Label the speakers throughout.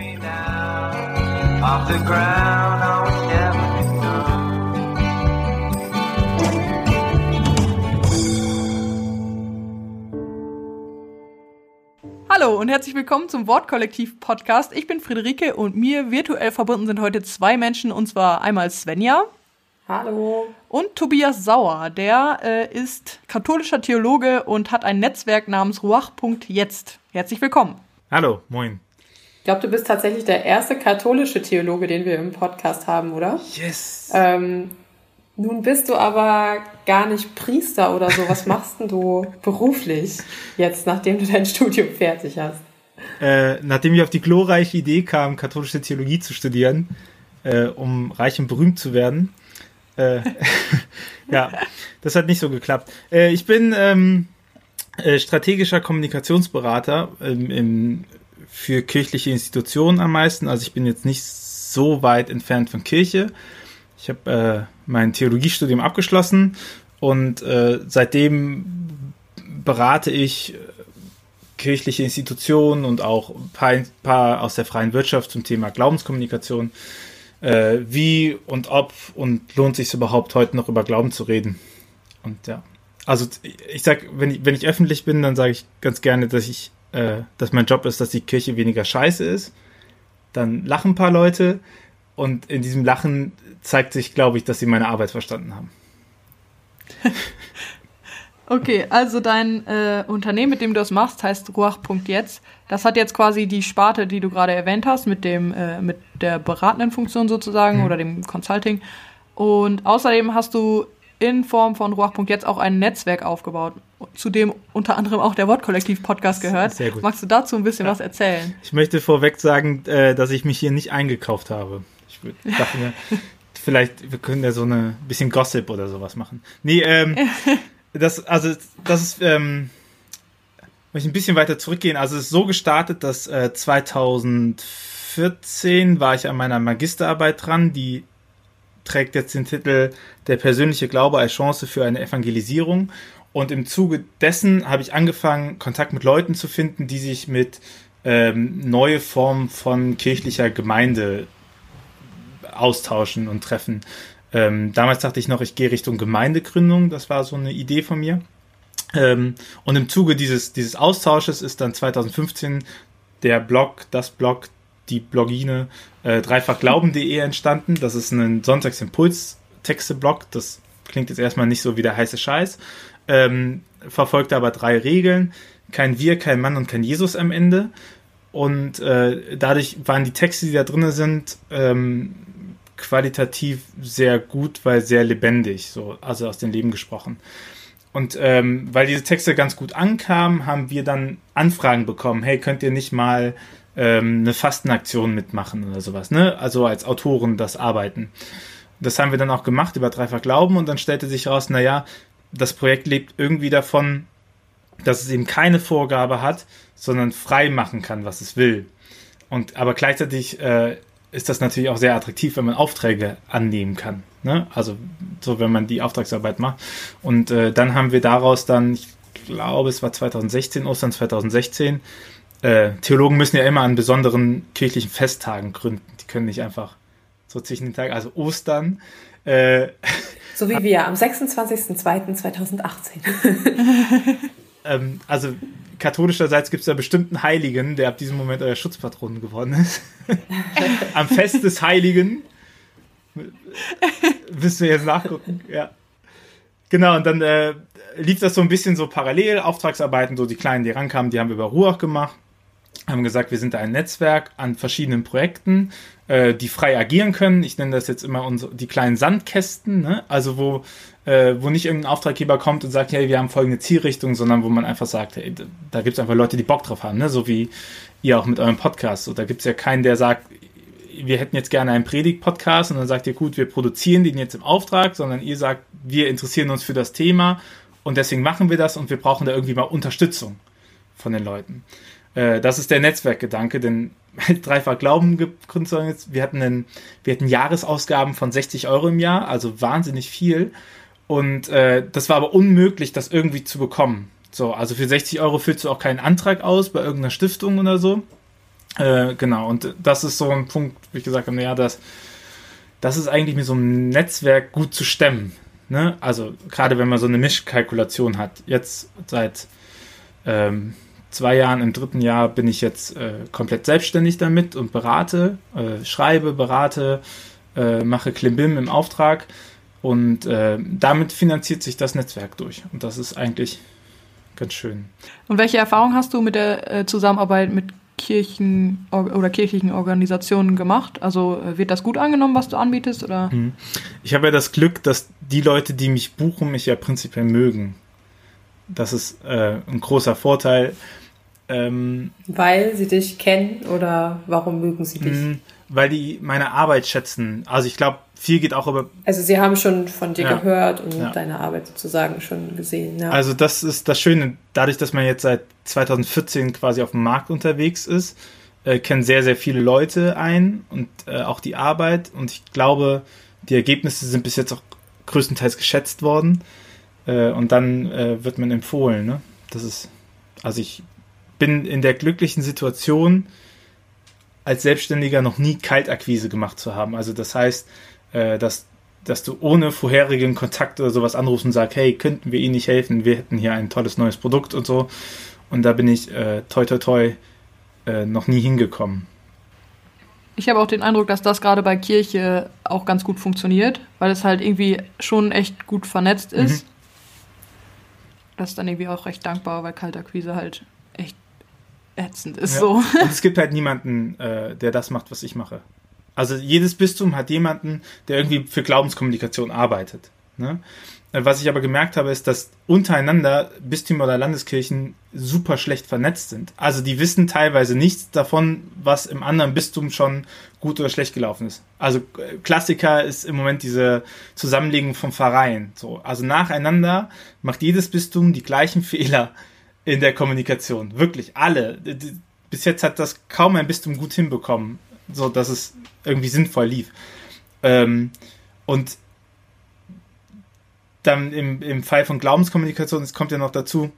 Speaker 1: me down off the ground. I was never enough.
Speaker 2: Hallo und herzlich willkommen zum Wortkollektiv-Podcast. Ich bin Friederike und mir virtuell verbunden sind heute zwei Menschen, und zwar einmal Svenja
Speaker 3: Hallo.
Speaker 2: und Tobias Sauer. Der äh, ist katholischer Theologe und hat ein Netzwerk namens Ruach.jetzt. Herzlich willkommen.
Speaker 4: Hallo, moin.
Speaker 3: Ich glaube, du bist tatsächlich der erste katholische Theologe, den wir im Podcast haben, oder?
Speaker 4: Yes.
Speaker 3: Ähm, nun bist du aber gar nicht Priester oder so. Was machst denn du beruflich jetzt, nachdem du dein Studium fertig hast?
Speaker 4: Äh, nachdem ich auf die glorreiche Idee kam, katholische Theologie zu studieren, äh, um reich und berühmt zu werden, äh, ja, das hat nicht so geklappt. Äh, ich bin ähm, äh, strategischer Kommunikationsberater ähm, im, für kirchliche Institutionen am meisten. Also ich bin jetzt nicht so weit entfernt von Kirche. Ich habe äh, mein Theologiestudium abgeschlossen und äh, seitdem berate ich kirchliche Institutionen und auch ein paar, ein paar aus der freien Wirtschaft zum Thema Glaubenskommunikation. Äh, wie und ob und lohnt sich überhaupt heute noch über Glauben zu reden? Und ja, also ich sag, wenn ich, wenn ich öffentlich bin, dann sage ich ganz gerne, dass ich, äh, dass mein Job ist, dass die Kirche weniger scheiße ist. Dann lachen ein paar Leute und in diesem Lachen zeigt sich, glaube ich, dass sie meine Arbeit verstanden haben.
Speaker 2: Okay, also dein äh, Unternehmen, mit dem du das machst, heißt Ruach.jetzt. Das hat jetzt quasi die Sparte, die du gerade erwähnt hast, mit dem äh, mit der beratenden Funktion sozusagen
Speaker 4: Mhm.
Speaker 2: oder dem Consulting. Und außerdem hast du in Form von Ruach.jetzt auch ein Netzwerk aufgebaut, zu dem unter anderem auch der Wortkollektiv-Podcast gehört.
Speaker 4: Sehr gut.
Speaker 2: Magst du dazu ein bisschen
Speaker 4: Ja.
Speaker 2: was erzählen?
Speaker 4: Ich möchte vorweg sagen, äh, dass ich mich hier nicht eingekauft habe. Ich dachte mir, vielleicht, wir können ja so eine bisschen Gossip oder sowas machen. Nee, ähm, das, also, das ist, ähm, muss ich ein bisschen weiter zurückgehen. Also, es ist so gestartet, dass äh, 2014 war ich an meiner Magisterarbeit dran, die trägt jetzt den Titel Der persönliche Glaube als Chance für eine Evangelisierung. Und im Zuge dessen habe ich angefangen, Kontakt mit Leuten zu finden, die sich mit ähm, neue Formen von kirchlicher Gemeinde austauschen und treffen. Ähm, damals dachte ich noch, ich gehe Richtung Gemeindegründung. Das war so eine Idee von mir. Ähm, und im Zuge dieses, dieses Austausches ist dann 2015 der Blog, das Blog, die Blogine äh, dreifachglauben.de entstanden. Das ist ein Sonntagsimpuls-Texte-Blog. Das klingt jetzt erstmal nicht so wie der heiße Scheiß. Ähm, verfolgt aber drei Regeln. Kein Wir, kein Mann und kein Jesus am Ende. Und äh, dadurch waren die Texte, die da drin sind, ähm, qualitativ sehr gut, weil sehr lebendig, so, also aus dem Leben gesprochen. Und ähm, weil diese Texte ganz gut ankamen, haben wir dann Anfragen bekommen, hey, könnt ihr nicht mal ähm, eine Fastenaktion mitmachen oder sowas, ne? Also als Autoren das arbeiten. Das haben wir dann auch gemacht über Dreifach Glauben und dann stellte sich raus, naja, das Projekt lebt irgendwie davon, dass es eben keine Vorgabe hat, sondern frei machen kann, was es will. Und aber gleichzeitig äh, ist das natürlich auch sehr attraktiv, wenn man Aufträge annehmen kann. Ne? Also so, wenn man die Auftragsarbeit macht. Und äh, dann haben wir daraus dann, ich glaube, es war 2016, Ostern 2016. Äh, Theologen müssen ja immer an besonderen kirchlichen Festtagen gründen. Die können nicht einfach so zwischen den Tagen, also Ostern. Äh,
Speaker 3: So wie wir am 26.02.2018.
Speaker 4: ähm, also katholischerseits gibt es da bestimmten Heiligen, der ab diesem Moment euer Schutzpatron geworden ist. Am Fest des Heiligen. Müsst ihr jetzt nachgucken, ja. Genau, und dann äh, lief das so ein bisschen so parallel, Auftragsarbeiten, so die Kleinen, die rankamen, die haben wir über Ruach gemacht, haben gesagt, wir sind ein Netzwerk an verschiedenen Projekten, äh, die frei agieren können. Ich nenne das jetzt immer unsere, die kleinen Sandkästen, ne? also wo, äh, wo nicht irgendein Auftraggeber kommt und sagt, hey, wir haben folgende Zielrichtung, sondern wo man einfach sagt, hey, da- da gibt es einfach Leute, die Bock drauf haben, ne? so wie ihr auch mit eurem Podcast. So, da gibt es ja keinen, der sagt, wir hätten jetzt gerne einen Predigt-Podcast und dann sagt ihr, gut, wir produzieren den jetzt im Auftrag, sondern ihr sagt, wir interessieren uns für das Thema und deswegen machen wir das und wir brauchen da irgendwie mal Unterstützung von den Leuten. Äh, das ist der Netzwerkgedanke, denn Dreifach Glauben gegründet, wir hatten, einen, wir hatten Jahresausgaben von 60 Euro im Jahr, also wahnsinnig viel. Und äh, das war aber unmöglich, das irgendwie zu bekommen. So, also für 60 Euro füllst du auch keinen Antrag aus bei irgendeiner Stiftung oder so. Äh, genau, und das ist so ein Punkt, wie ich gesagt habe, ja, das, das ist eigentlich mit so einem Netzwerk gut zu stemmen. Ne? Also gerade wenn man so eine Mischkalkulation hat. Jetzt seit ähm, zwei Jahren, im dritten Jahr bin ich jetzt äh, komplett selbstständig damit und berate, äh, schreibe, berate, äh, mache Klimbim im Auftrag und äh, damit finanziert sich das Netzwerk durch. Und das ist eigentlich ganz schön.
Speaker 2: Und welche Erfahrung hast du mit der äh, Zusammenarbeit mit Kirchen oder kirchlichen Organisationen gemacht? Also äh, wird das gut angenommen, was du anbietest? Oder?
Speaker 4: Mhm. Ich habe ja das Glück, dass die Leute, die mich buchen, mich ja prinzipiell mögen. Das ist äh, ein großer Vorteil.
Speaker 3: Ähm, weil sie dich kennen oder warum mögen sie dich?
Speaker 4: Mhm. Weil die meine Arbeit schätzen. Also ich glaube, viel geht auch über.
Speaker 3: Also sie haben schon von dir ja. gehört und ja. deine Arbeit sozusagen schon gesehen.
Speaker 4: Ja. Also das ist das Schöne, dadurch, dass man jetzt seit 2014 quasi auf dem Markt unterwegs ist, äh, kennen sehr, sehr viele Leute ein und äh, auch die Arbeit. Und ich glaube, die Ergebnisse sind bis jetzt auch größtenteils geschätzt worden. Äh, und dann äh, wird man empfohlen. Ne? Das ist, also ich bin in der glücklichen Situation, als Selbstständiger noch nie Kaltakquise gemacht zu haben. Also das heißt, äh, dass, dass du ohne vorherigen Kontakt oder sowas anrufst und sagst, hey, könnten wir Ihnen nicht helfen? Wir hätten hier ein tolles neues Produkt und so. Und da bin ich äh, toi toi toi äh, noch nie hingekommen.
Speaker 2: Ich habe auch den Eindruck, dass das gerade bei Kirche auch ganz gut funktioniert, weil es halt irgendwie schon echt gut vernetzt ist. Mhm. Das ist dann irgendwie auch recht dankbar, weil Kaltakquise halt ätzend ist ja. so.
Speaker 4: Und es gibt halt niemanden, äh, der das macht, was ich mache. Also jedes Bistum hat jemanden, der irgendwie für Glaubenskommunikation arbeitet. Ne? Was ich aber gemerkt habe, ist, dass untereinander Bistümer oder Landeskirchen super schlecht vernetzt sind. Also die wissen teilweise nichts davon, was im anderen Bistum schon gut oder schlecht gelaufen ist. Also äh, Klassiker ist im Moment diese Zusammenlegung von Pfarreien. So, also nacheinander macht jedes Bistum die gleichen Fehler in der Kommunikation. Wirklich alle. Bis jetzt hat das kaum ein Bistum gut hinbekommen so dass es irgendwie sinnvoll lief. Ähm, und dann im, im Fall von Glaubenskommunikation, es kommt ja noch dazu,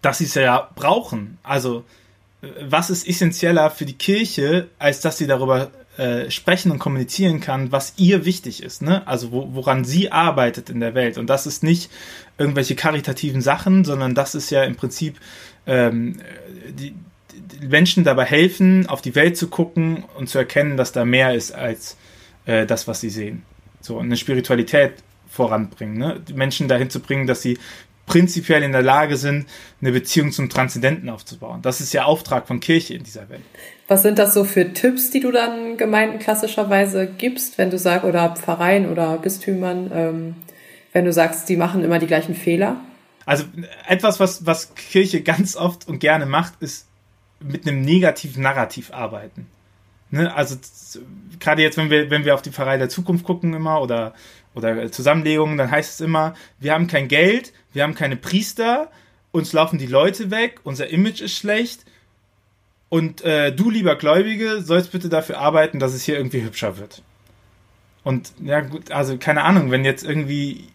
Speaker 4: dass sie es ja brauchen. Also, was ist essentieller für die Kirche, als dass sie darüber äh, sprechen und kommunizieren kann, was ihr wichtig ist, ne? Also wo, woran sie arbeitet in der Welt. Und das ist nicht irgendwelche karitativen Sachen, sondern das ist ja im Prinzip ähm, die, Menschen dabei helfen, auf die Welt zu gucken und zu erkennen, dass da mehr ist als äh, das, was sie sehen. So eine Spiritualität voranbringen, ne? die Menschen dahin zu bringen, dass sie prinzipiell in der Lage sind, eine Beziehung zum Transzendenten aufzubauen. Das ist ja Auftrag von Kirche in dieser Welt.
Speaker 3: Was sind das so für Tipps, die du dann Gemeinden klassischerweise gibst, wenn du sagst, oder Pfarreien oder Bistümern, ähm, wenn du sagst, die machen immer die gleichen Fehler?
Speaker 4: Also etwas, was, was Kirche ganz oft und gerne macht, ist mit einem negativen Narrativ arbeiten. Ne? Also gerade jetzt, wenn wir, wenn wir auf die Pfarrei der Zukunft gucken immer oder, oder Zusammenlegungen, dann heißt es immer, wir haben kein Geld, wir haben keine Priester, uns laufen die Leute weg, unser Image ist schlecht und äh, du, lieber Gläubige, sollst bitte dafür arbeiten, dass es hier irgendwie hübscher wird. Und ja gut, also keine Ahnung, wenn jetzt irgendwie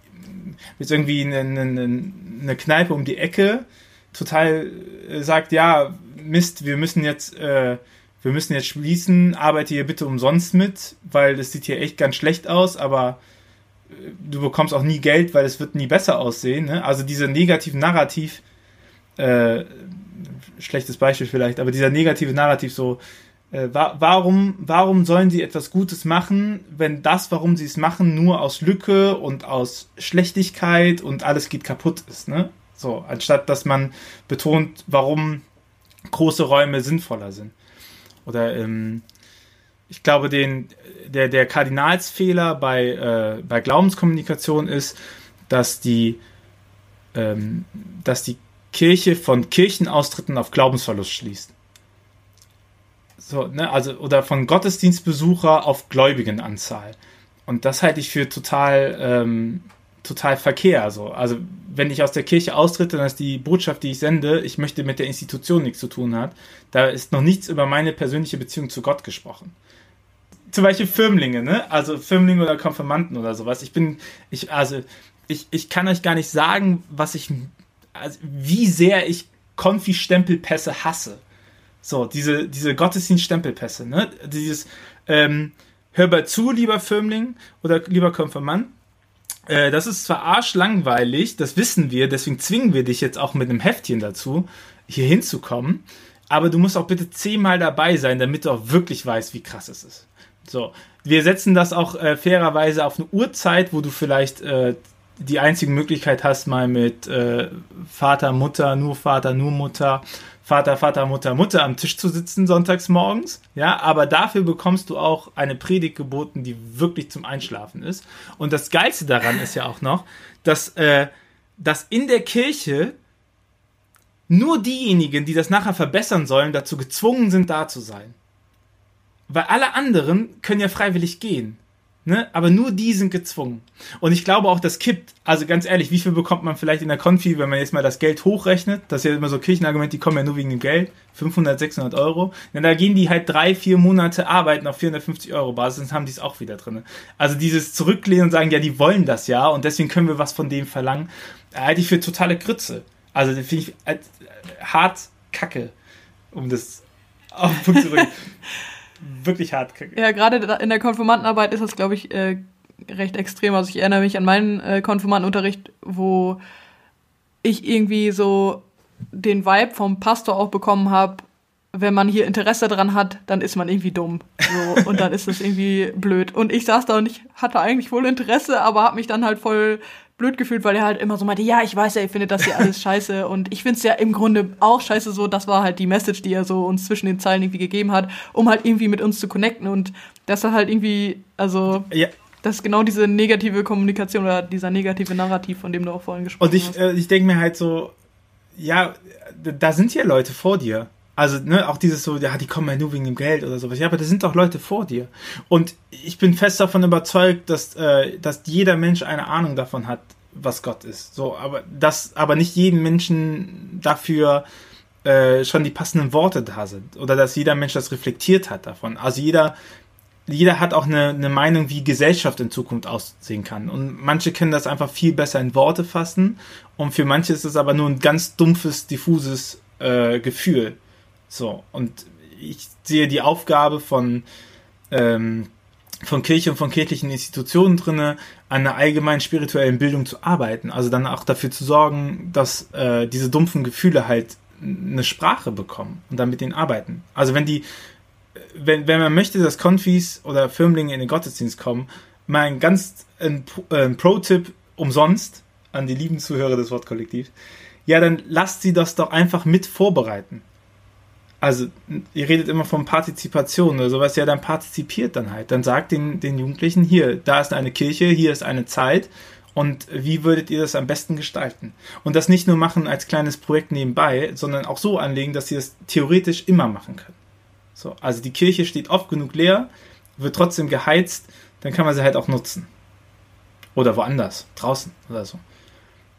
Speaker 4: jetzt irgendwie eine, eine, eine Kneipe um die Ecke total äh, sagt, ja, Mist, wir müssen jetzt, äh, wir müssen jetzt schließen, arbeite hier bitte umsonst mit, weil das sieht hier echt ganz schlecht aus, aber du bekommst auch nie Geld, weil es wird nie besser aussehen. Ne? Also dieser negative Narrativ, äh, schlechtes Beispiel vielleicht, aber dieser negative Narrativ so, äh, wa warum, warum sollen sie etwas Gutes machen, wenn das, warum sie es machen, nur aus Lücke und aus Schlechtigkeit und alles geht kaputt ist, ne? So, anstatt dass man betont, warum große Räume sinnvoller sind. Oder ähm, ich glaube, den, der, der Kardinalsfehler bei, äh, bei Glaubenskommunikation ist, dass die, ähm, dass die Kirche von Kirchenaustritten auf Glaubensverlust schließt. So, ne, also, oder von Gottesdienstbesucher auf Gläubigenanzahl. Und das halte ich für total, ähm, total verkehr. So. Also wenn ich aus der Kirche austritte, dann ist die Botschaft, die ich sende, ich möchte mit der Institution nichts zu tun haben. Da ist noch nichts über meine persönliche Beziehung zu Gott gesprochen. Zum Beispiel Firmlinge, ne? Also Firmlinge oder Konfirmanden oder sowas. Ich bin, ich, also, ich, ich kann euch gar nicht sagen, was ich, also wie sehr ich Konfi-Stempelpässe hasse. So, diese, diese Gottesdienst-Stempelpässe, ne? Dieses, ähm, hör mal zu, lieber Firmling oder lieber Konfirmand. Äh, das ist zwar arschlangweilig, das wissen wir, deswegen zwingen wir dich jetzt auch mit einem Heftchen dazu, hier hinzukommen. Aber du musst auch bitte zehnmal dabei sein, damit du auch wirklich weißt, wie krass es ist. So, wir setzen das auch äh, fairerweise auf eine Uhrzeit, wo du vielleicht äh, die einzige Möglichkeit hast, mal mit äh, Vater, Mutter, nur Vater, nur Mutter, Vater, Vater, Mutter, Mutter am Tisch zu sitzen sonntags morgens. Ja, aber dafür bekommst du auch eine Predigt geboten, die wirklich zum Einschlafen ist. Und das Geilste daran ist ja auch noch, dass, äh, dass in der Kirche nur diejenigen, die das nachher verbessern sollen, dazu gezwungen sind, da zu sein. Weil alle anderen können ja freiwillig gehen. Ne? Aber nur die sind gezwungen. Und ich glaube auch, das kippt. Also ganz ehrlich, wie viel bekommt man vielleicht in der Konfi, wenn man jetzt mal das Geld hochrechnet? Das ist ja immer so Kirchenargument, die kommen ja nur wegen dem Geld. 500, 600 Euro. Denn da gehen die halt drei, vier Monate arbeiten auf 450 Euro Basis, dann haben die es auch wieder drin. Also dieses Zurücklehnen und sagen, ja, die wollen das ja und deswegen können wir was von dem verlangen, halte ich für totale Grütze. Also finde ich äh, hart kacke, um das auf den Punkt zu bringen. wirklich hart.
Speaker 2: Ja, gerade in der Konfirmandenarbeit ist das, glaube ich, äh, recht extrem. Also ich erinnere mich an meinen äh, Konfirmandenunterricht, wo ich irgendwie so den Vibe vom Pastor auch bekommen habe, wenn man hier Interesse dran hat, dann ist man irgendwie dumm. So, und dann ist das irgendwie blöd. Und ich saß da und ich hatte eigentlich wohl Interesse, aber habe mich dann halt voll blöd gefühlt, weil er halt immer so meinte, ja, ich weiß ja, ihr findet das hier alles scheiße und ich find's ja im Grunde auch scheiße so. Das war halt die Message, die er so uns zwischen den Zeilen irgendwie gegeben hat, um halt irgendwie mit uns zu connecten und das hat halt irgendwie, also
Speaker 4: Ja.
Speaker 2: das ist genau diese negative Kommunikation oder dieser negative Narrativ, von dem du auch vorhin gesprochen
Speaker 4: Und ich,
Speaker 2: hast.
Speaker 4: äh, ich denke mir halt so, ja, da sind ja Leute vor dir. Also, ne, auch dieses so, ja, die kommen ja nur wegen dem Geld oder sowas. Ja, aber da sind doch Leute vor dir. Und ich bin fest davon überzeugt, dass, äh, dass jeder Mensch eine Ahnung davon hat, was Gott ist. So, aber dass aber nicht jedem Menschen dafür äh, schon die passenden Worte da sind. Oder dass jeder Mensch das reflektiert hat davon. Also jeder, jeder hat auch eine, eine Meinung, wie Gesellschaft in Zukunft aussehen kann. Und manche können das einfach viel besser in Worte fassen. Und für manche ist es aber nur ein ganz dumpfes, diffuses äh, Gefühl. So, und ich sehe die Aufgabe von, ähm, von Kirche und von kirchlichen Institutionen drinne, an einer allgemeinen spirituellen Bildung zu arbeiten. Also dann auch dafür zu sorgen, dass äh, diese dumpfen Gefühle halt eine Sprache bekommen und dann mit denen arbeiten. Also wenn die, wenn, wenn man möchte, dass Konfis oder Firmlinge in den Gottesdienst kommen, mal ein ganz ein, ein Pro-Tipp umsonst an die lieben Zuhörer des Wortkollektivs. Ja, dann lasst sie das doch einfach mit vorbereiten. Also, ihr redet immer von Partizipation oder sowas, ja, dann partizipiert dann halt. Dann sagt den, den Jugendlichen, hier, da ist eine Kirche, hier ist eine Zeit und wie würdet ihr das am besten gestalten? Und das nicht nur machen als kleines Projekt nebenbei, sondern auch so anlegen, dass sie das theoretisch immer machen können. So, also die Kirche steht oft genug leer, wird trotzdem geheizt, dann kann man sie halt auch nutzen. Oder woanders, draußen oder so.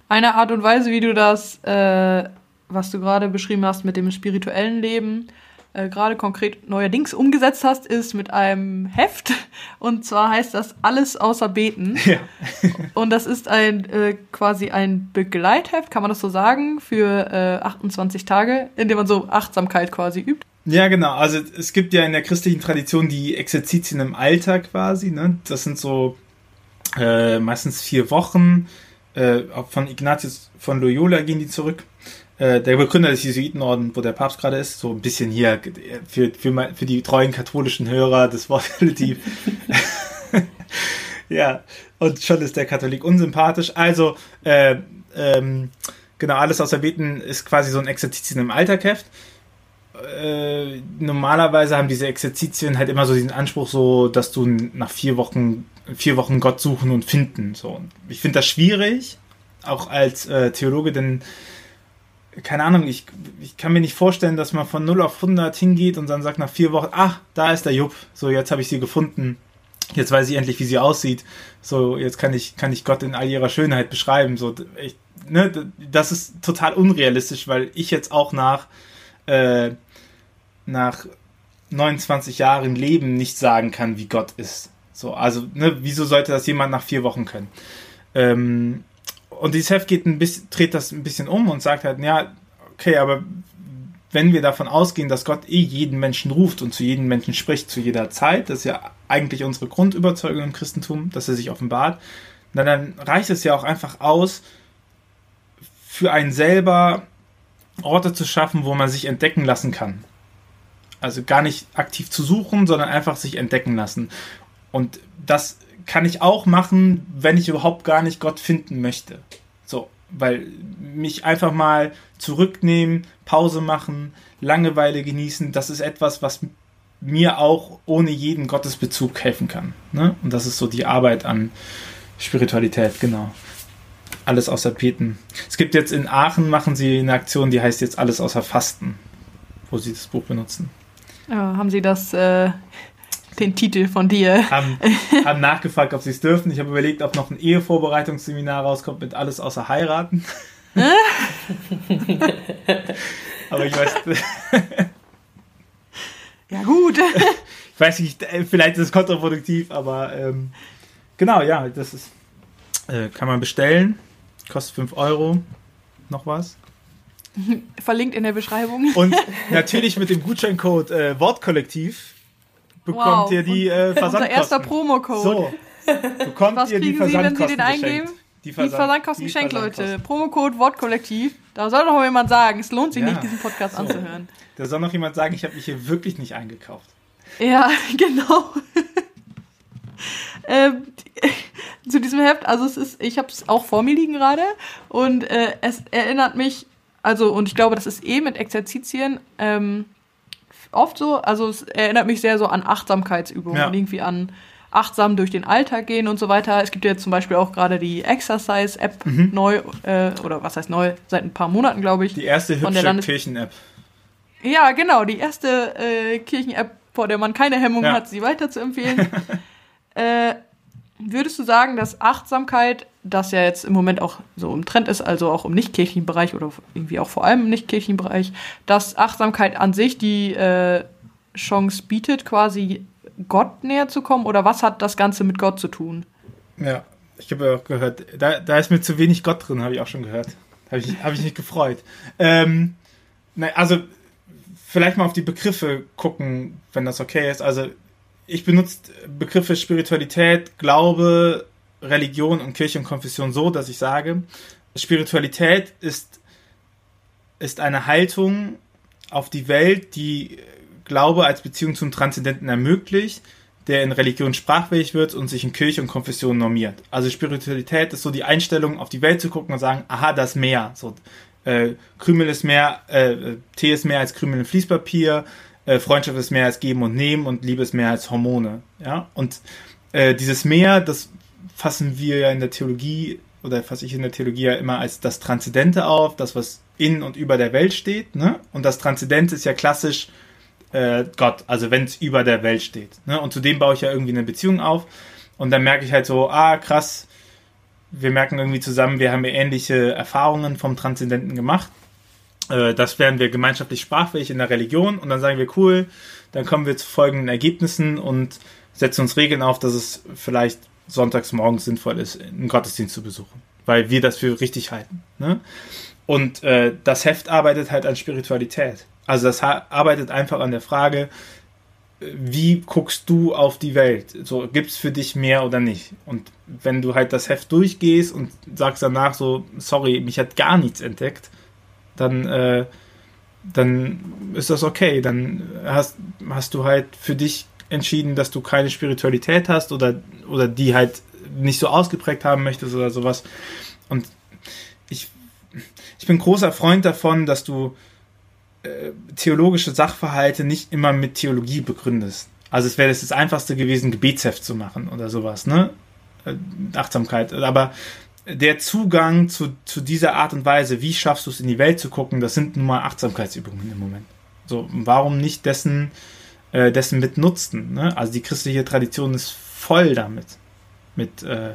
Speaker 2: Eine Art und Weise, wie du das, äh, was du gerade beschrieben hast mit dem spirituellen Leben, äh, gerade konkret neuerdings umgesetzt hast, ist mit einem Heft. Und zwar heißt das Alles außer Beten.
Speaker 4: Ja.
Speaker 2: Und das ist ein äh, quasi ein Begleitheft, kann man das so sagen, für äh, 28 Tage, in dem man so Achtsamkeit quasi übt.
Speaker 4: Ja, genau. Also es gibt ja in der christlichen Tradition die Exerzitien im Alter quasi. Ne? Das sind so äh, meistens vier Wochen. Äh, auch von Ignatius von Loyola gehen die zurück. Äh, der Begründer des Jesuitenorden, wo der Papst gerade ist, so ein bisschen hier für, für, mein- für die treuen katholischen Hörer des Wortkollektiv. ja, und schon ist der Katholik unsympathisch. Also, äh, ähm, genau, alles außer Beten ist quasi so ein Exerzitien im Alterheft äh, normalerweise haben diese Exerzitien halt immer so diesen Anspruch, so, dass du nach vier Wochen, vier Wochen Gott suchen und finden. So. Ich finde das schwierig, auch als äh, Theologe, denn keine Ahnung, ich, ich kann mir nicht vorstellen, dass man von 0 auf 100 hingeht und dann sagt nach vier Wochen, ach, da ist der Jupp, so jetzt habe ich sie gefunden, jetzt weiß ich endlich, wie sie aussieht, so jetzt kann ich, kann ich Gott in all ihrer Schönheit beschreiben, so, ich, ne, das ist total unrealistisch, weil ich jetzt auch nach äh, nach 29 Jahren Leben nicht sagen kann, wie Gott ist. So, also, ne, wieso sollte das jemand nach vier Wochen können? Ähm, und dieses Heft geht ein bisschen, dreht das ein bisschen um und sagt halt, ja, okay, aber wenn wir davon ausgehen, dass Gott eh jeden Menschen ruft und zu jedem Menschen spricht, zu jeder Zeit, das ist ja eigentlich unsere Grundüberzeugung im Christentum, dass er sich offenbart, na, dann reicht es ja auch einfach aus, für einen selber Orte zu schaffen, wo man sich entdecken lassen kann. Also gar nicht aktiv zu suchen, sondern einfach sich entdecken lassen. Und das kann ich auch machen, wenn ich überhaupt gar nicht Gott finden möchte. So, weil mich einfach mal zurücknehmen, Pause machen, Langeweile genießen, das ist etwas, was mir auch ohne jeden Gottesbezug helfen kann. Ne? Und das ist so die Arbeit an Spiritualität, genau. Alles außer Beten. Es gibt jetzt in Aachen, machen sie eine Aktion, die heißt jetzt Alles außer Fasten, wo sie das Buch benutzen.
Speaker 2: Ja, haben Sie das, äh, den Titel von dir?
Speaker 4: Haben, haben nachgefragt, ob sie es dürfen. Ich habe überlegt, ob noch ein Ehevorbereitungsseminar rauskommt mit Alles außer Heiraten. Aber ich weiß,
Speaker 2: Ja, gut.
Speaker 4: ich weiß nicht, äh, vielleicht ist es kontraproduktiv, aber ähm, genau, ja, das ist, äh, kann man bestellen. Kostet 5 Euro. Noch was?
Speaker 2: Verlinkt in der Beschreibung.
Speaker 4: Und natürlich mit dem Gutscheincode äh, Wortkollektiv bekommt
Speaker 2: Wow.
Speaker 4: ihr die äh,
Speaker 2: Unser
Speaker 4: Versandkosten.
Speaker 2: erster Promocode.
Speaker 4: So, bekommt
Speaker 2: Was
Speaker 4: ihr die
Speaker 2: kriegen Sie, wenn Sie
Speaker 4: Versandkosten
Speaker 2: den eingeben? Die Versandkosten
Speaker 4: die
Speaker 2: geschenkt, Leute.
Speaker 4: Versandkosten.
Speaker 2: Promocode Wortkollektiv. Da soll doch mal jemand sagen, es lohnt sich
Speaker 4: Ja.
Speaker 2: nicht, diesen Podcast
Speaker 4: So.
Speaker 2: anzuhören.
Speaker 4: Da soll noch jemand sagen, ich habe mich hier wirklich nicht eingekauft.
Speaker 2: Ja, genau. ähm, zu diesem Heft, also es ist, ich habe es auch vor mir liegen gerade und äh, es erinnert mich, also und ich glaube, das ist eh mit Exerzitien ähm, oft so, also es erinnert mich sehr so an Achtsamkeitsübungen
Speaker 4: Ja.
Speaker 2: und irgendwie an achtsam durch den Alltag gehen und so weiter. Es gibt ja jetzt zum Beispiel auch gerade die Exercise-App neu, äh, oder was heißt neu, seit ein paar Monaten, glaube ich.
Speaker 4: Die erste hübsche Kirchen-App.
Speaker 2: Ja, genau, die erste äh, Kirchen-App, vor der man keine Hemmung
Speaker 4: Ja.
Speaker 2: hat, sie weiterzuempfehlen. äh, würdest du sagen, dass Achtsamkeit, das ja jetzt im Moment auch so im Trend ist, also auch im nicht-kirchlichen Bereich oder irgendwie auch vor allem im nicht-kirchlichen Bereich, dass Achtsamkeit an sich die äh, Chance bietet, quasi Gott näher zu kommen? Oder was hat das Ganze mit Gott zu tun?
Speaker 4: Ja, ich habe ja auch gehört, da, da ist mir zu wenig Gott drin, habe ich auch schon gehört. Habe ich, hab ich nicht gefreut. Ähm, ne, also, vielleicht mal auf die Begriffe gucken, wenn das okay ist. Also, ich benutze Begriffe Spiritualität, Glaube, Religion und Kirche und Konfession so, dass ich sage, Spiritualität ist, ist eine Haltung auf die Welt, die Glaube als Beziehung zum Transzendenten ermöglicht, der in Religion sprachfähig wird und sich in Kirche und Konfession normiert. Also Spiritualität ist so die Einstellung, auf die Welt zu gucken und sagen, aha, das mehr. So, äh, Krümel ist mehr, äh, Tee ist mehr als Krümel in Fließpapier, äh, Freundschaft ist mehr als Geben und Nehmen und Liebe ist mehr als Hormone. Ja, und äh, dieses Mehr, das fassen wir ja in der Theologie oder fasse ich in der Theologie ja immer als das Transzendente auf, das was in und über der Welt steht. Ne? Und das Transzendente ist ja klassisch äh, Gott, also wenn es über der Welt steht. Ne? Und zu dem baue ich ja irgendwie eine Beziehung auf. Und dann merke ich halt so, ah, krass, wir merken irgendwie zusammen, wir haben ja ähnliche Erfahrungen vom Transzendenten gemacht. Äh, das werden wir gemeinschaftlich sprachfähig in der Religion und dann sagen wir, cool, dann kommen wir zu folgenden Ergebnissen und setzen uns Regeln auf, dass es vielleicht sonntags morgens sinnvoll ist, einen Gottesdienst zu besuchen, weil wir das für richtig halten. Ne? Und äh, das Heft arbeitet halt an Spiritualität. Also das arbeitet einfach an der Frage, äh, wie guckst du auf die Welt? So, gibt's für dich mehr oder nicht? Und wenn du halt das Heft durchgehst und sagst danach so, sorry, mich hat gar nichts entdeckt, dann, äh, dann ist das okay. Dann hast, hast du halt für dich entschieden, dass du keine Spiritualität hast oder, oder die halt nicht so ausgeprägt haben möchtest oder sowas. Und ich, ich bin großer Freund davon, dass du äh, theologische Sachverhalte nicht immer mit Theologie begründest. Also es wäre das, das einfachste gewesen, Gebetsheft zu machen oder sowas, ne? Äh, Achtsamkeit. Aber der Zugang zu, zu dieser Art und Weise, wie schaffst du es in die Welt zu gucken, das sind nun mal Achtsamkeitsübungen im Moment. So, warum nicht dessen, äh, dessen mit nutzen? Ne? Also die christliche Tradition ist voll damit. Mit, äh,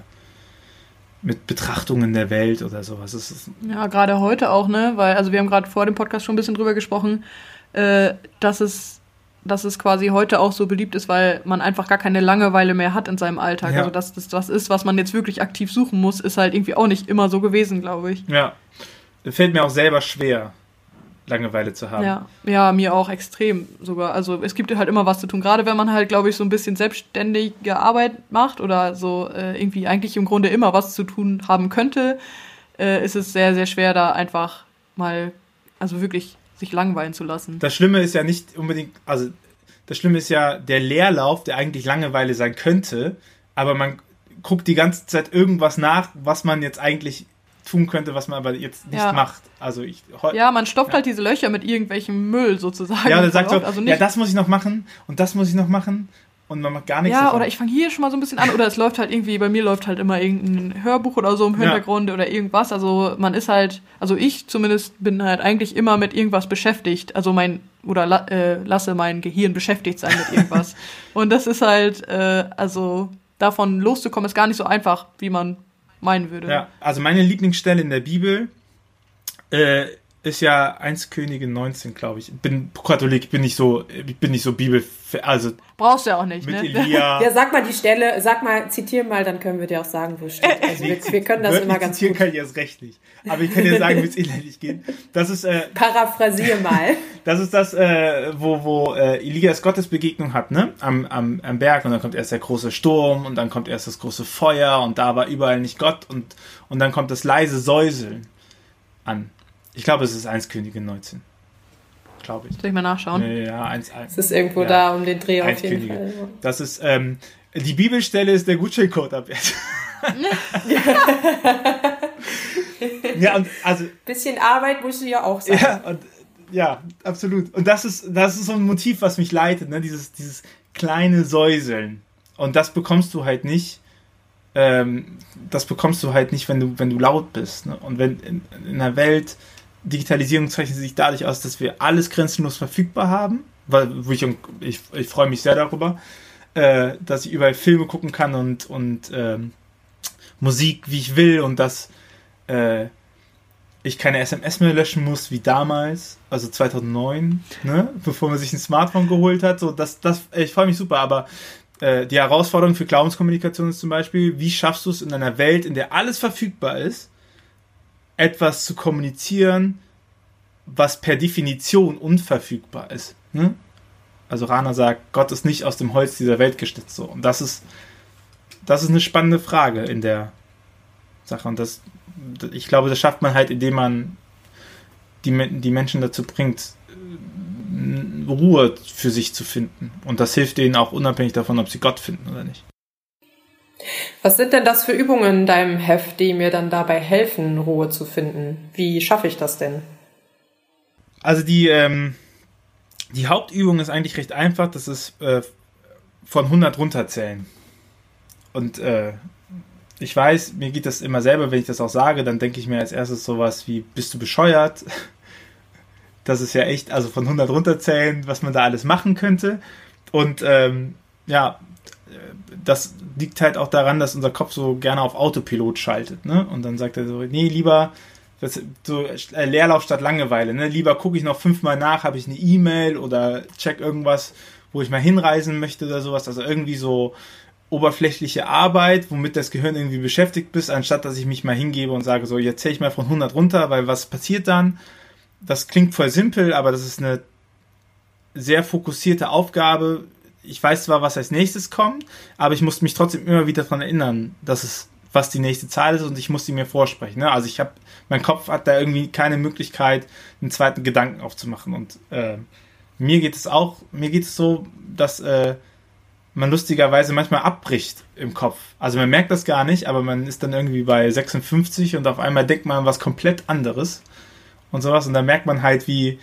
Speaker 4: mit Betrachtungen der Welt oder sowas. Ist,
Speaker 2: Ja, gerade heute auch, ne? Weil, also wir haben gerade vor dem Podcast schon ein bisschen drüber gesprochen, äh, dass es, dass es quasi heute auch so beliebt ist, weil man einfach gar keine Langeweile mehr hat in seinem Alltag.
Speaker 4: Ja.
Speaker 2: Also dass das was ist, was man jetzt wirklich aktiv suchen muss, ist halt irgendwie auch nicht immer so gewesen, glaube ich.
Speaker 4: Ja. Fällt mir auch selber schwer, Langeweile zu haben.
Speaker 2: Ja, ja, mir auch extrem sogar. Also es gibt halt immer was zu tun. Gerade wenn man halt, glaube ich, so ein bisschen selbstständige Arbeit macht oder so äh, irgendwie eigentlich im Grunde immer was zu tun haben könnte, äh, ist es sehr, sehr schwer, da einfach mal, also wirklich sich langweilen zu lassen.
Speaker 4: Das Schlimme ist ja nicht unbedingt, also das Schlimme ist ja der Leerlauf, der eigentlich Langeweile sein könnte, aber man guckt die ganze Zeit irgendwas nach, was man jetzt eigentlich tun könnte, was man aber jetzt nicht
Speaker 2: Ja.
Speaker 4: macht. Also ich
Speaker 2: Ja, man stopft halt diese Löcher mit irgendwelchem Müll sozusagen.
Speaker 4: ja,
Speaker 2: voll
Speaker 4: sagt so,
Speaker 2: also
Speaker 4: ja, das muss ich noch machen und das muss ich noch machen und man macht gar nichts.
Speaker 2: Ja,
Speaker 4: davon.
Speaker 2: oder ich fange hier schon mal so ein bisschen an. Oder es läuft halt irgendwie, bei mir läuft halt immer irgendein Hörbuch oder so im
Speaker 4: Ja.
Speaker 2: Hintergrund oder irgendwas. Also man ist halt, also ich zumindest bin halt eigentlich immer mit irgendwas beschäftigt. Also mein, oder la, äh, lasse mein Gehirn beschäftigt sein mit irgendwas. Und das ist halt, äh, also davon loszukommen, ist gar nicht so einfach, wie man meinen würde.
Speaker 4: Ja, also meine Lieblingsstelle in der Bibel äh, ist ja 1 Könige 19, glaube ich. Ich bin Katholik, bin nicht so, ich bin nicht so Bibel, also
Speaker 2: Brauchst du ja auch nicht,
Speaker 4: mit
Speaker 2: ne?
Speaker 4: Elia.
Speaker 3: Ja, sag mal die Stelle, sag mal, zitier mal, dann können wir dir auch sagen, wo es steht. Also wir, wir können das immer ganz
Speaker 4: zitieren
Speaker 3: gut.
Speaker 4: kann ich erst recht nicht. Aber ich kann dir sagen, wie es inhaltlich geht. Das ist, äh,
Speaker 3: Paraphrasier mal.
Speaker 4: das ist das, äh, wo, wo äh, Elias Gottes Begegnung hat, ne? Am, am, am Berg und dann kommt erst der große Sturm und dann kommt erst das große Feuer und da war überall nicht Gott und, und dann kommt das leise Säuseln an. Ich glaube, es ist 1 Könige 19. Glaube ich.
Speaker 2: Soll ich mal nachschauen?
Speaker 4: Ja, 1, 1.
Speaker 3: Es ist irgendwo
Speaker 4: Ja.
Speaker 3: da um den Dreh auf jeden
Speaker 4: Könige.
Speaker 3: Fall.
Speaker 4: Das ist, ähm, die Bibelstelle ist der Gutscheincode ab jetzt. ja, und also,
Speaker 3: Bisschen Arbeit musst du ja auch sein.
Speaker 4: ja, und, ja, absolut. Und das ist, das ist so ein Motiv, was mich leitet, ne? Dieses, dieses kleine Säuseln. Und das bekommst du halt nicht, ähm, das bekommst du halt nicht, wenn du, wenn du laut bist. Ne? Und wenn in, in einer Welt, Digitalisierung zeichnet sich dadurch aus, dass wir alles grenzenlos verfügbar haben, weil ich, ich, ich freue mich sehr darüber, äh, dass ich überall Filme gucken kann und, und ähm, Musik, wie ich will und dass äh, ich keine SMS mehr löschen muss wie damals, also 2009, ne, bevor man sich ein Smartphone geholt hat. So, das, das, ich freue mich super, aber äh, die Herausforderung für Glaubenskommunikation ist zum Beispiel, wie schaffst du es in einer Welt, in der alles verfügbar ist, etwas zu kommunizieren, was per Definition unverfügbar ist. Ne? Also Rana sagt, Gott ist nicht aus dem Holz dieser Welt geschnitzt. So. Und das ist, das ist eine spannende Frage in der Sache. Und das, ich glaube, das schafft man halt, indem man die, die Menschen dazu bringt, äh, Ruhe für sich zu finden. Und das hilft denen auch unabhängig davon, ob sie Gott finden oder nicht.
Speaker 3: Was sind denn das für Übungen in deinem Heft, die mir dann dabei helfen, Ruhe zu finden? Wie schaffe ich das denn?
Speaker 4: Also die, ähm, die Hauptübung ist eigentlich recht einfach. Das ist äh, von 100 runterzählen. Und äh, ich weiß, mir geht das immer selber, wenn ich das auch sage, dann denke ich mir als erstes sowas wie, bist du bescheuert? Das ist ja echt, also von 100 runterzählen, was man da alles machen könnte. Und ähm, ja, das liegt halt auch daran, dass unser Kopf so gerne auf Autopilot schaltet. Ne? Und dann sagt er so, nee, lieber das, so äh, Leerlauf statt Langeweile. Ne? Lieber gucke ich noch fünfmal nach, habe ich eine E-Mail oder check irgendwas, wo ich mal hinreisen möchte oder sowas. Also irgendwie so oberflächliche Arbeit, womit das Gehirn irgendwie beschäftigt bist, anstatt dass ich mich mal hingebe und sage so, jetzt zähle ich mal von 100 runter, weil was passiert dann? Das klingt voll simpel, aber das ist eine sehr fokussierte Aufgabe. Ich weiß zwar, was als nächstes kommt, aber ich muss mich trotzdem immer wieder daran erinnern, dass es was die nächste Zahl ist und ich muss die mir vorsprechen. Ne? Also ich habe, mein Kopf hat da irgendwie keine Möglichkeit, einen zweiten Gedanken aufzumachen. Und äh, mir geht es auch, mir geht es so, dass äh, man lustigerweise manchmal abbricht im Kopf. Also man merkt das gar nicht, aber man ist dann irgendwie bei 56 und auf einmal denkt man an was komplett anderes und sowas. Und dann merkt man halt, wie,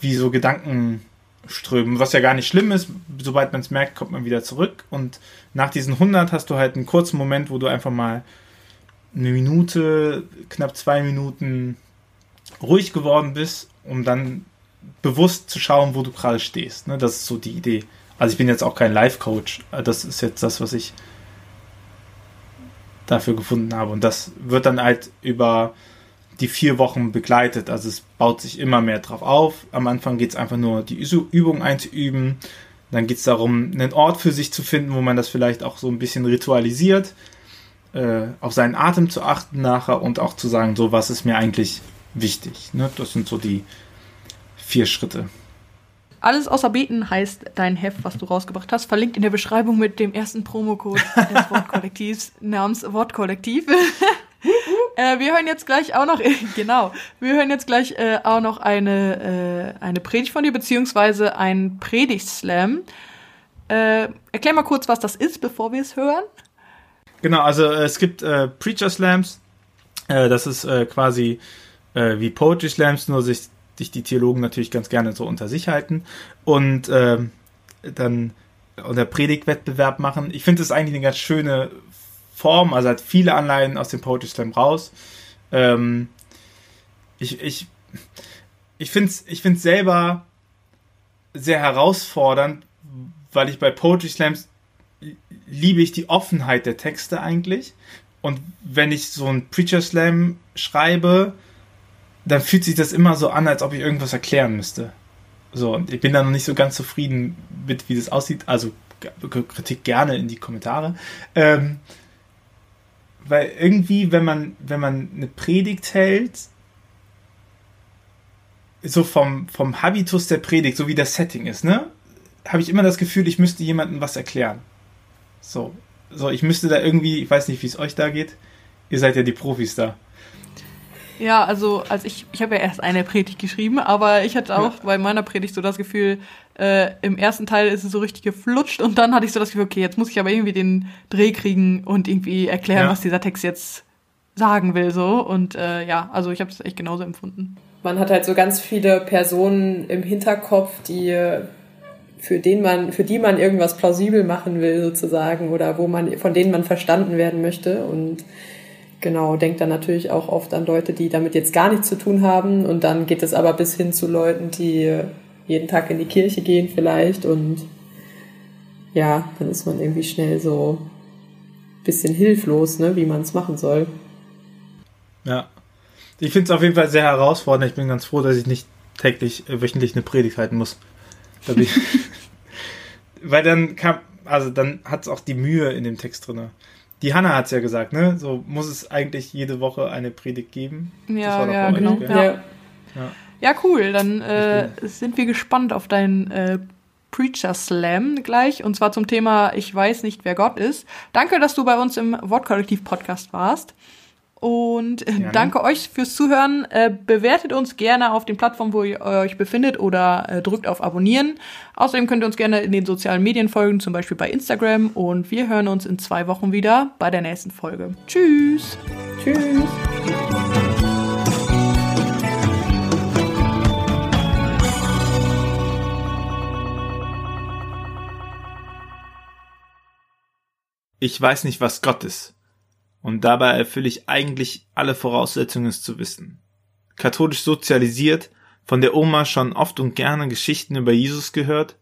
Speaker 4: wie so Gedanken strömen, was ja gar nicht schlimm ist. Sobald man es merkt, kommt man wieder zurück. Und nach diesen 100 hast du halt einen kurzen Moment, wo du einfach mal eine Minute, knapp zwei Minuten ruhig geworden bist, um dann bewusst zu schauen, wo du gerade stehst. Ne? Das ist so die Idee. Also ich bin jetzt auch kein Life-Coach. Das ist jetzt das, was ich dafür gefunden habe. Und das wird dann halt über die vier Wochen begleitet. Also es baut sich immer mehr drauf auf. Am Anfang geht es einfach nur, die Übung einzuüben. Dann geht es darum, einen Ort für sich zu finden, wo man das vielleicht auch so ein bisschen ritualisiert. Äh, auf seinen Atem zu achten nachher und auch zu sagen, so was ist mir eigentlich wichtig. Ne? Das sind so die vier Schritte.
Speaker 2: Alles außer Beten heißt dein Heft, was du rausgebracht hast, verlinkt in der Beschreibung mit dem ersten Promocode des Wortkollektivs namens Wortkollektiv. Äh, wir hören jetzt gleich auch noch, genau, wir hören jetzt gleich äh, auch noch eine, äh, eine Predigt von dir, beziehungsweise ein Predigtslam. Äh, erklär mal kurz, was das ist, bevor wir es hören.
Speaker 4: Genau, also äh, es gibt äh, Preacher Slams. Äh, das ist quasi wie Poetry Slams, nur sich, sich die Theologen natürlich ganz gerne so unter sich halten und äh, dann unter Predigtwettbewerb machen. Ich finde es eigentlich eine ganz schöne Form, also hat viele Anleihen aus dem Poetry Slam raus. Ähm, ich ich, ich finde es ich find's selber sehr herausfordernd, weil ich bei Poetry Slams liebe ich die Offenheit der Texte eigentlich. Und wenn ich so einen Preacher Slam schreibe, dann fühlt sich das immer so an, als ob ich irgendwas erklären müsste. So, und ich bin da noch nicht so ganz zufrieden mit, wie das aussieht. Also Kritik gerne in die Kommentare. Ähm, weil irgendwie, wenn man, wenn man eine Predigt hält, so vom, vom Habitus der Predigt, so wie das Setting ist, ne, habe ich immer das Gefühl, ich müsste jemandem was erklären. So, so, ich müsste da irgendwie, ich weiß nicht, wie es euch da geht. Ihr seid ja die Profis da.
Speaker 2: Ja, also als ich, ich habe ja erst eine Predigt geschrieben, aber ich hatte auch
Speaker 4: Ja.
Speaker 2: bei meiner Predigt so das Gefühl, äh, im ersten Teil ist es so richtig geflutscht und dann hatte ich so das Gefühl, okay, jetzt muss ich aber irgendwie den Dreh kriegen und irgendwie erklären,
Speaker 4: Ja.
Speaker 2: was dieser Text jetzt sagen will, so. Und äh, ja, also ich habe es echt genauso empfunden.
Speaker 3: Man hat halt so ganz viele Personen im Hinterkopf, die für den man, für die man irgendwas plausibel machen will, sozusagen, oder wo man, von denen man verstanden werden möchte. Und genau, denkt dann natürlich auch oft an Leute, die damit jetzt gar nichts zu tun haben. Und dann geht es aber bis hin zu Leuten, die jeden Tag in die Kirche gehen vielleicht. Und ja, dann ist man irgendwie schnell so ein bisschen hilflos, ne, wie man es machen soll.
Speaker 4: Ja. Ich finde es auf jeden Fall sehr herausfordernd. Ich bin ganz froh, dass ich nicht täglich, äh, wöchentlich eine Predigt halten muss. Weil dann kam, also dann hat es auch die Mühe in dem Text drin. Die Hanna hat es ja gesagt, ne? So muss es eigentlich jede Woche eine Predigt geben. Das
Speaker 2: Ja,
Speaker 4: war doch
Speaker 2: ja, genau.
Speaker 4: gell?
Speaker 2: Ja. Ja, cool. Dann äh, sind wir gespannt auf deinen äh, Preacher Slam gleich. Und zwar zum Thema Ich weiß nicht, wer Gott ist. Danke, dass du bei uns im Wortkollektiv-Podcast warst. Und äh,
Speaker 4: Gerne.
Speaker 2: danke euch fürs Zuhören. Äh, bewertet uns gerne auf den Plattformen, wo ihr euch befindet oder äh, drückt auf Abonnieren. Außerdem könnt ihr uns gerne in den sozialen Medien folgen, zum Beispiel bei Instagram. Und wir hören uns in zwei Wochen wieder bei der nächsten Folge. Tschüss!
Speaker 3: Tschüss.
Speaker 4: Ich weiß nicht, was Gott ist. Und dabei erfülle ich eigentlich alle Voraussetzungen, es zu wissen. Katholisch sozialisiert, von der Oma schon oft und gerne Geschichten über Jesus gehört,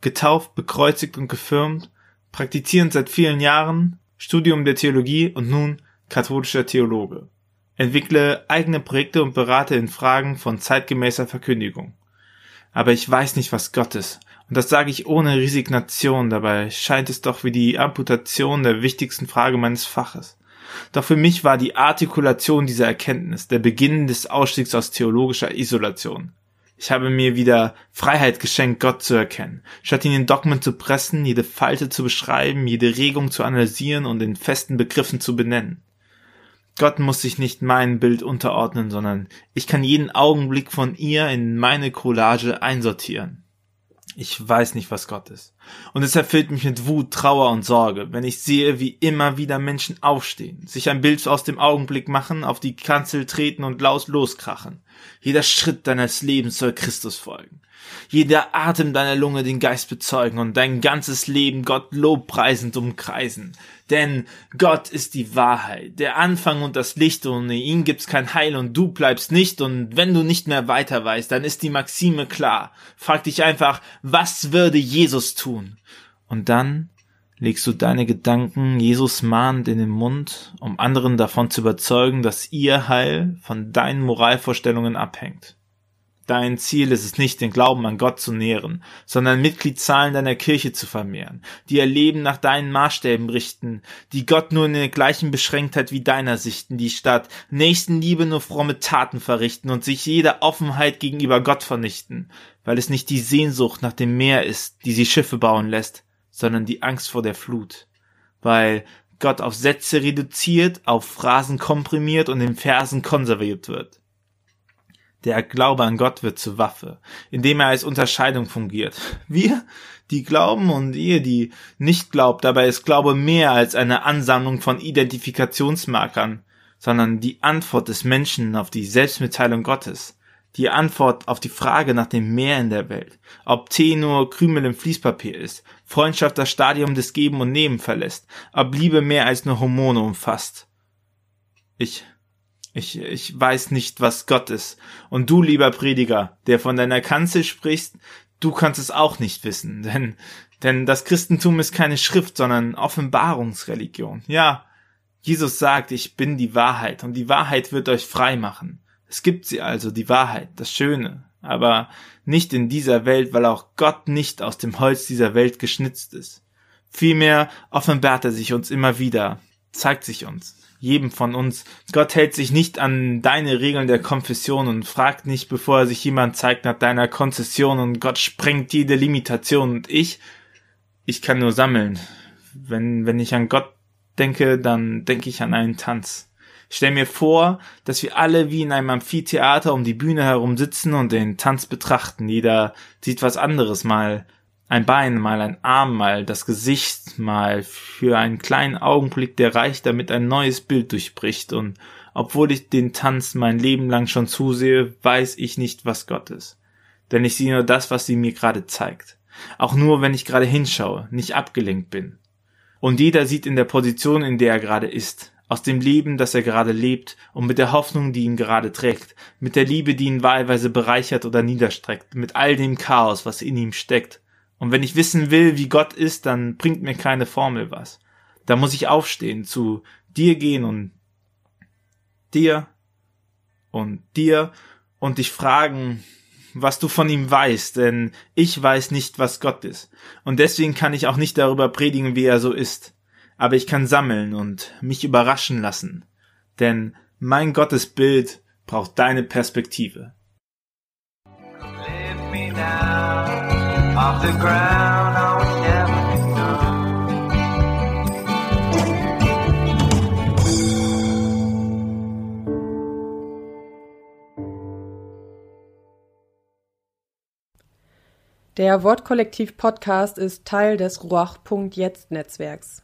Speaker 4: getauft, bekreuzigt und gefirmt, praktizierend seit vielen Jahren, Studium der Theologie und nun katholischer Theologe. Entwickle eigene Projekte und berate in Fragen von zeitgemäßer Verkündigung. Aber ich weiß nicht, was Gott ist. Und das sage ich ohne Resignation, dabei scheint es doch wie die Amputation der wichtigsten Frage meines Faches. Doch für mich war die Artikulation dieser Erkenntnis der Beginn des Ausstiegs aus theologischer Isolation. Ich habe mir wieder Freiheit geschenkt, Gott zu erkennen, statt ihn in Dogmen zu pressen, jede Falte zu beschreiben, jede Regung zu analysieren und in festen Begriffen zu benennen. Gott muss sich nicht mein Bild unterordnen, sondern ich kann jeden Augenblick von ihr in meine Collage einsortieren. Ich weiß nicht, was Gott ist. Und es erfüllt mich mit Wut, Trauer und Sorge, wenn ich sehe, wie immer wieder Menschen aufstehen, sich ein Bild aus dem Augenblick machen, auf die Kanzel treten und laut loskrachen. Jeder Schritt deines Lebens soll Christus folgen. Jeder Atem deiner Lunge den Geist bezeugen und dein ganzes Leben Gott lobpreisend umkreisen. Denn Gott ist die Wahrheit, der Anfang und das Licht, ohne ihn gibt's kein Heil und du bleibst nicht, und wenn du nicht mehr weiter weißt, dann ist die Maxime klar. Frag dich einfach, was würde Jesus tun? Und dann legst du deine Gedanken Jesus mahnend in den Mund, um anderen davon zu überzeugen, dass ihr Heil von deinen Moralvorstellungen abhängt. Dein Ziel ist es nicht, den Glauben an Gott zu nähren, sondern Mitgliedszahlen deiner Kirche zu vermehren, die ihr Leben nach deinen Maßstäben richten, die Gott nur in der gleichen Beschränktheit wie deiner sichten, die statt Nächstenliebe nur fromme Taten verrichten und sich jeder Offenheit gegenüber Gott vernichten, weil es nicht die Sehnsucht nach dem Meer ist, die sie Schiffe bauen lässt, sondern die Angst vor der Flut, weil Gott auf Sätze reduziert, auf Phrasen komprimiert und in Versen konserviert wird. Der Glaube an Gott wird zur Waffe, indem er als Unterscheidung fungiert. Wir, die glauben und ihr, die nicht glaubt, dabei ist Glaube mehr als eine Ansammlung von Identifikationsmarkern, sondern die Antwort des Menschen auf die Selbstmitteilung Gottes, die Antwort auf die Frage nach dem Meer in der Welt, ob Tee nur Krümel im Fließpapier ist, Freundschaft das Stadium des Geben und Nehmen verlässt, ob Liebe mehr als nur Hormone umfasst. Ich ich, ich weiß nicht, was Gott ist. Und du, lieber Prediger, der von deiner Kanzel sprichst, du kannst es auch nicht wissen, denn, denn das Christentum ist keine Schrift, sondern Offenbarungsreligion. Ja, Jesus sagt, ich bin die Wahrheit und die Wahrheit wird euch frei machen. Es gibt sie also, die Wahrheit, das Schöne, aber nicht in dieser Welt, weil auch Gott nicht aus dem Holz dieser Welt geschnitzt ist. Vielmehr offenbart er sich uns immer wieder, zeigt sich uns jedem von uns. Gott hält sich nicht an deine Regeln der Konfession und fragt nicht, bevor er sich jemand zeigt nach deiner Konzession und Gott sprengt jede Limitation und ich, ich kann nur sammeln. Wenn, wenn ich an Gott denke, dann denke ich an einen Tanz. Ich stell mir vor, dass wir alle wie in einem Amphitheater um die Bühne herum sitzen und den Tanz betrachten. Jeder sieht was anderes mal ein Bein, mal ein Arm, mal das Gesicht, mal für einen kleinen Augenblick, der reicht, damit ein neues Bild durchbricht. Und obwohl ich den Tanz mein Leben lang schon zusehe, weiß ich nicht, was Gott ist. Denn ich sehe nur das, was sie mir gerade zeigt. Auch nur, wenn ich gerade hinschaue, nicht abgelenkt bin. Und jeder sieht in der Position, in der er gerade ist, aus dem Leben, das er gerade lebt und mit der Hoffnung, die ihn gerade trägt, mit der Liebe, die ihn wahlweise bereichert oder niederstreckt, mit all dem Chaos, was in ihm steckt und wenn ich wissen will, wie Gott ist, dann bringt mir keine Formel was. Da muss ich aufstehen, zu dir gehen und dir und dir und dich fragen, was du von ihm weißt, denn ich weiß nicht, was Gott ist. Und deswegen kann ich auch nicht darüber predigen, wie er so ist. Aber ich kann sammeln und mich überraschen lassen. Denn mein Gottesbild braucht deine Perspektive. Off the ground, I would never
Speaker 3: Der Wortkollektiv Podcast ist Teil des Ruach.jetzt Netzwerks.